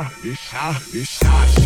bichar, bichar, bichar.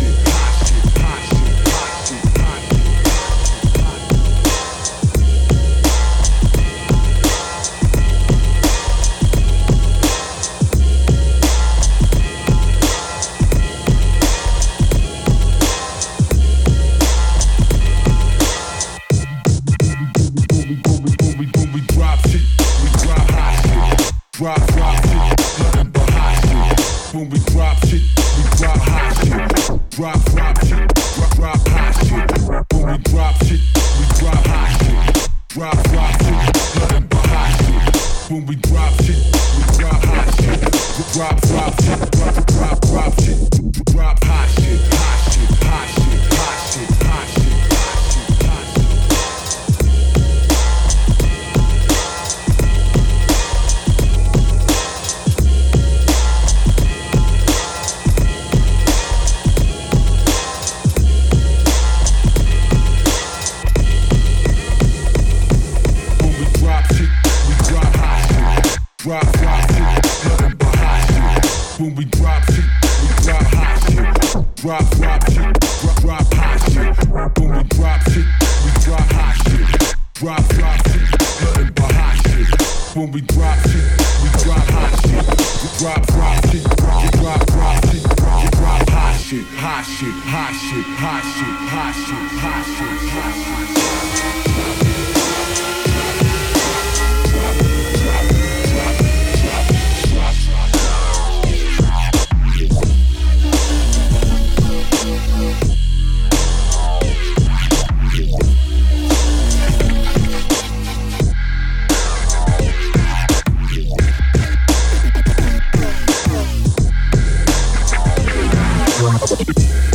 ピピピ。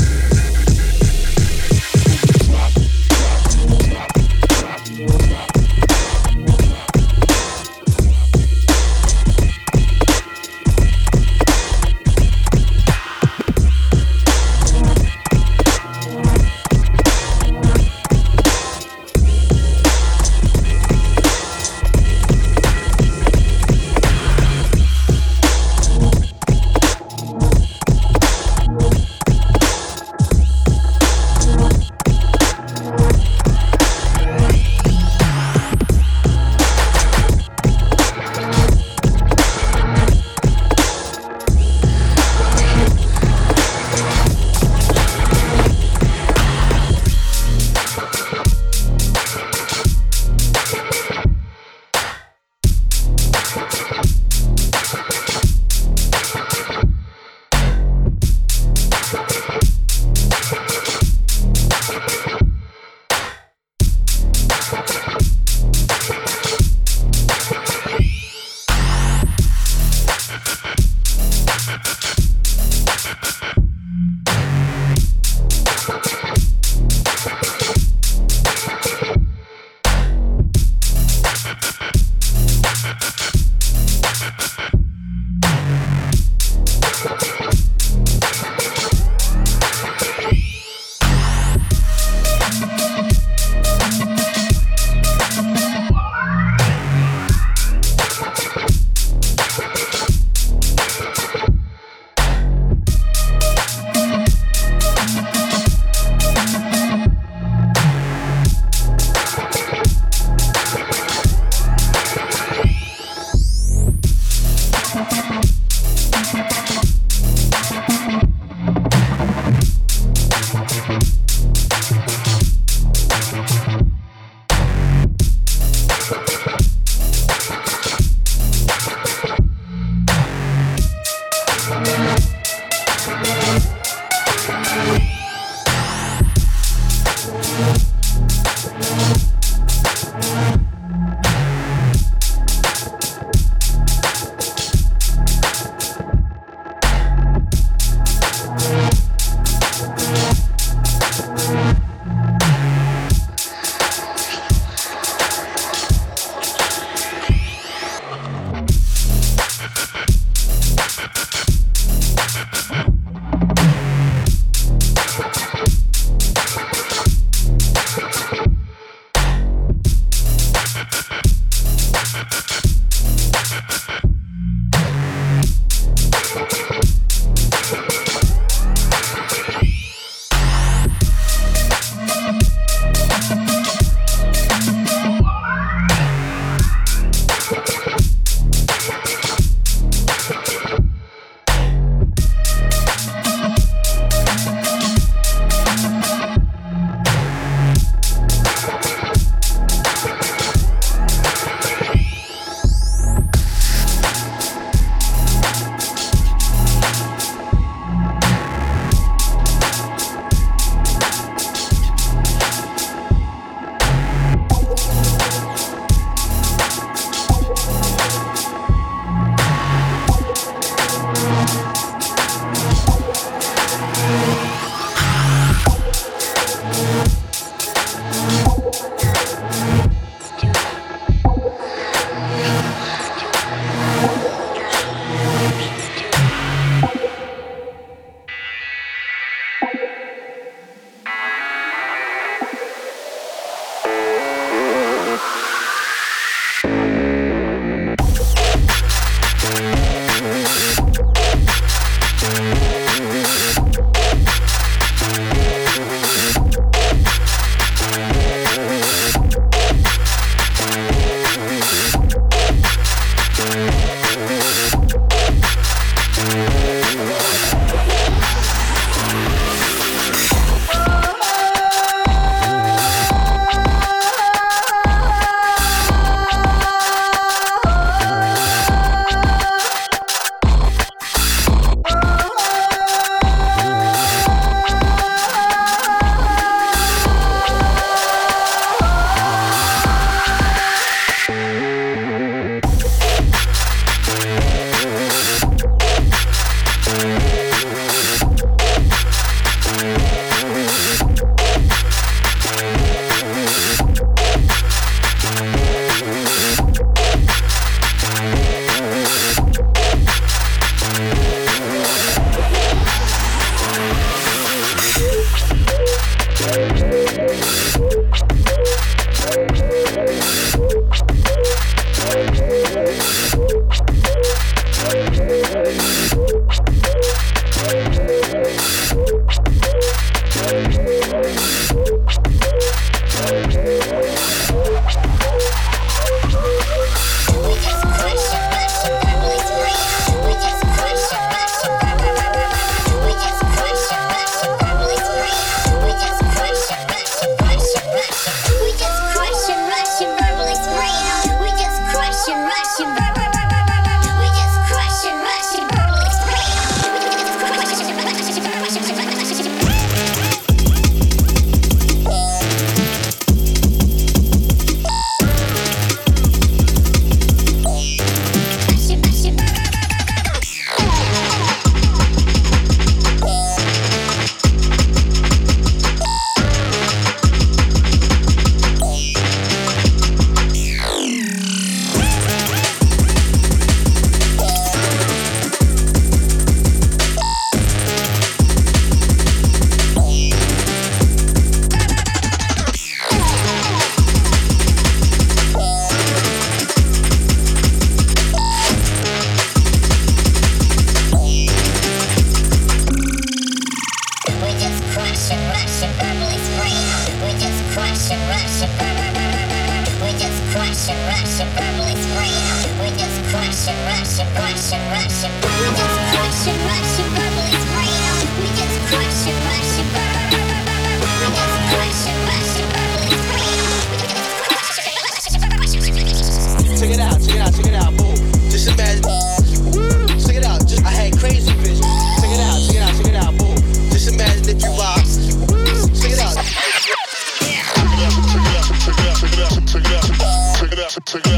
check it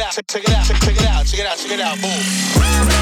out, check it out, check it out, check it out, check it out, boom.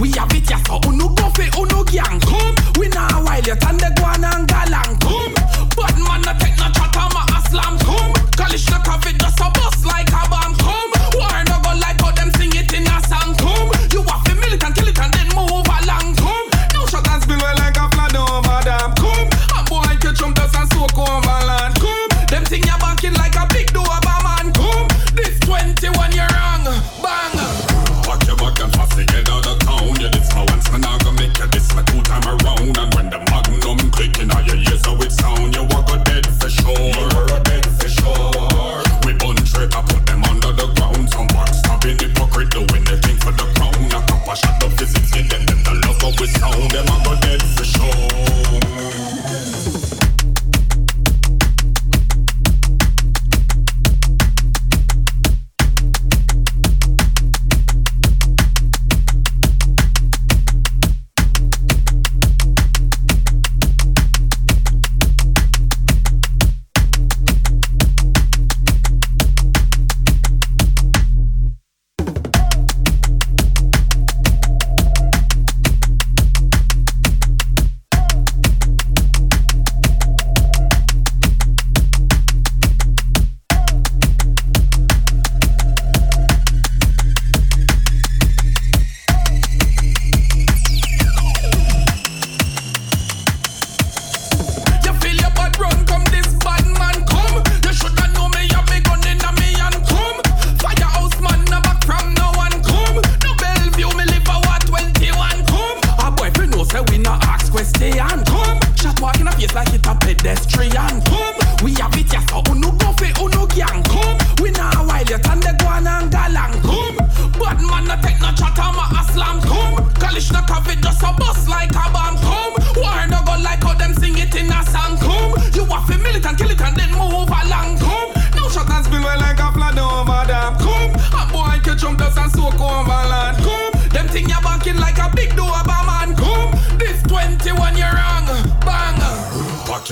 We have it, yes, so unu fi unu gang. Come. We now while you turn the guan and galang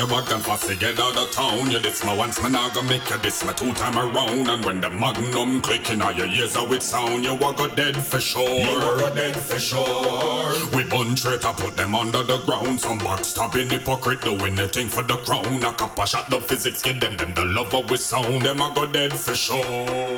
your back and fussy, get out of town. You this my once, man, I gonna make you this my two time around. And when the magnum clicking out your ears how it sound, you walk a dead for sure. You are a dead for sure. We bun straight, I put them under the ground. Some backstabbing hypocrite doing the thing for the crown. A couple shot the physics, give them them the love of we sound. Them I go dead for sure.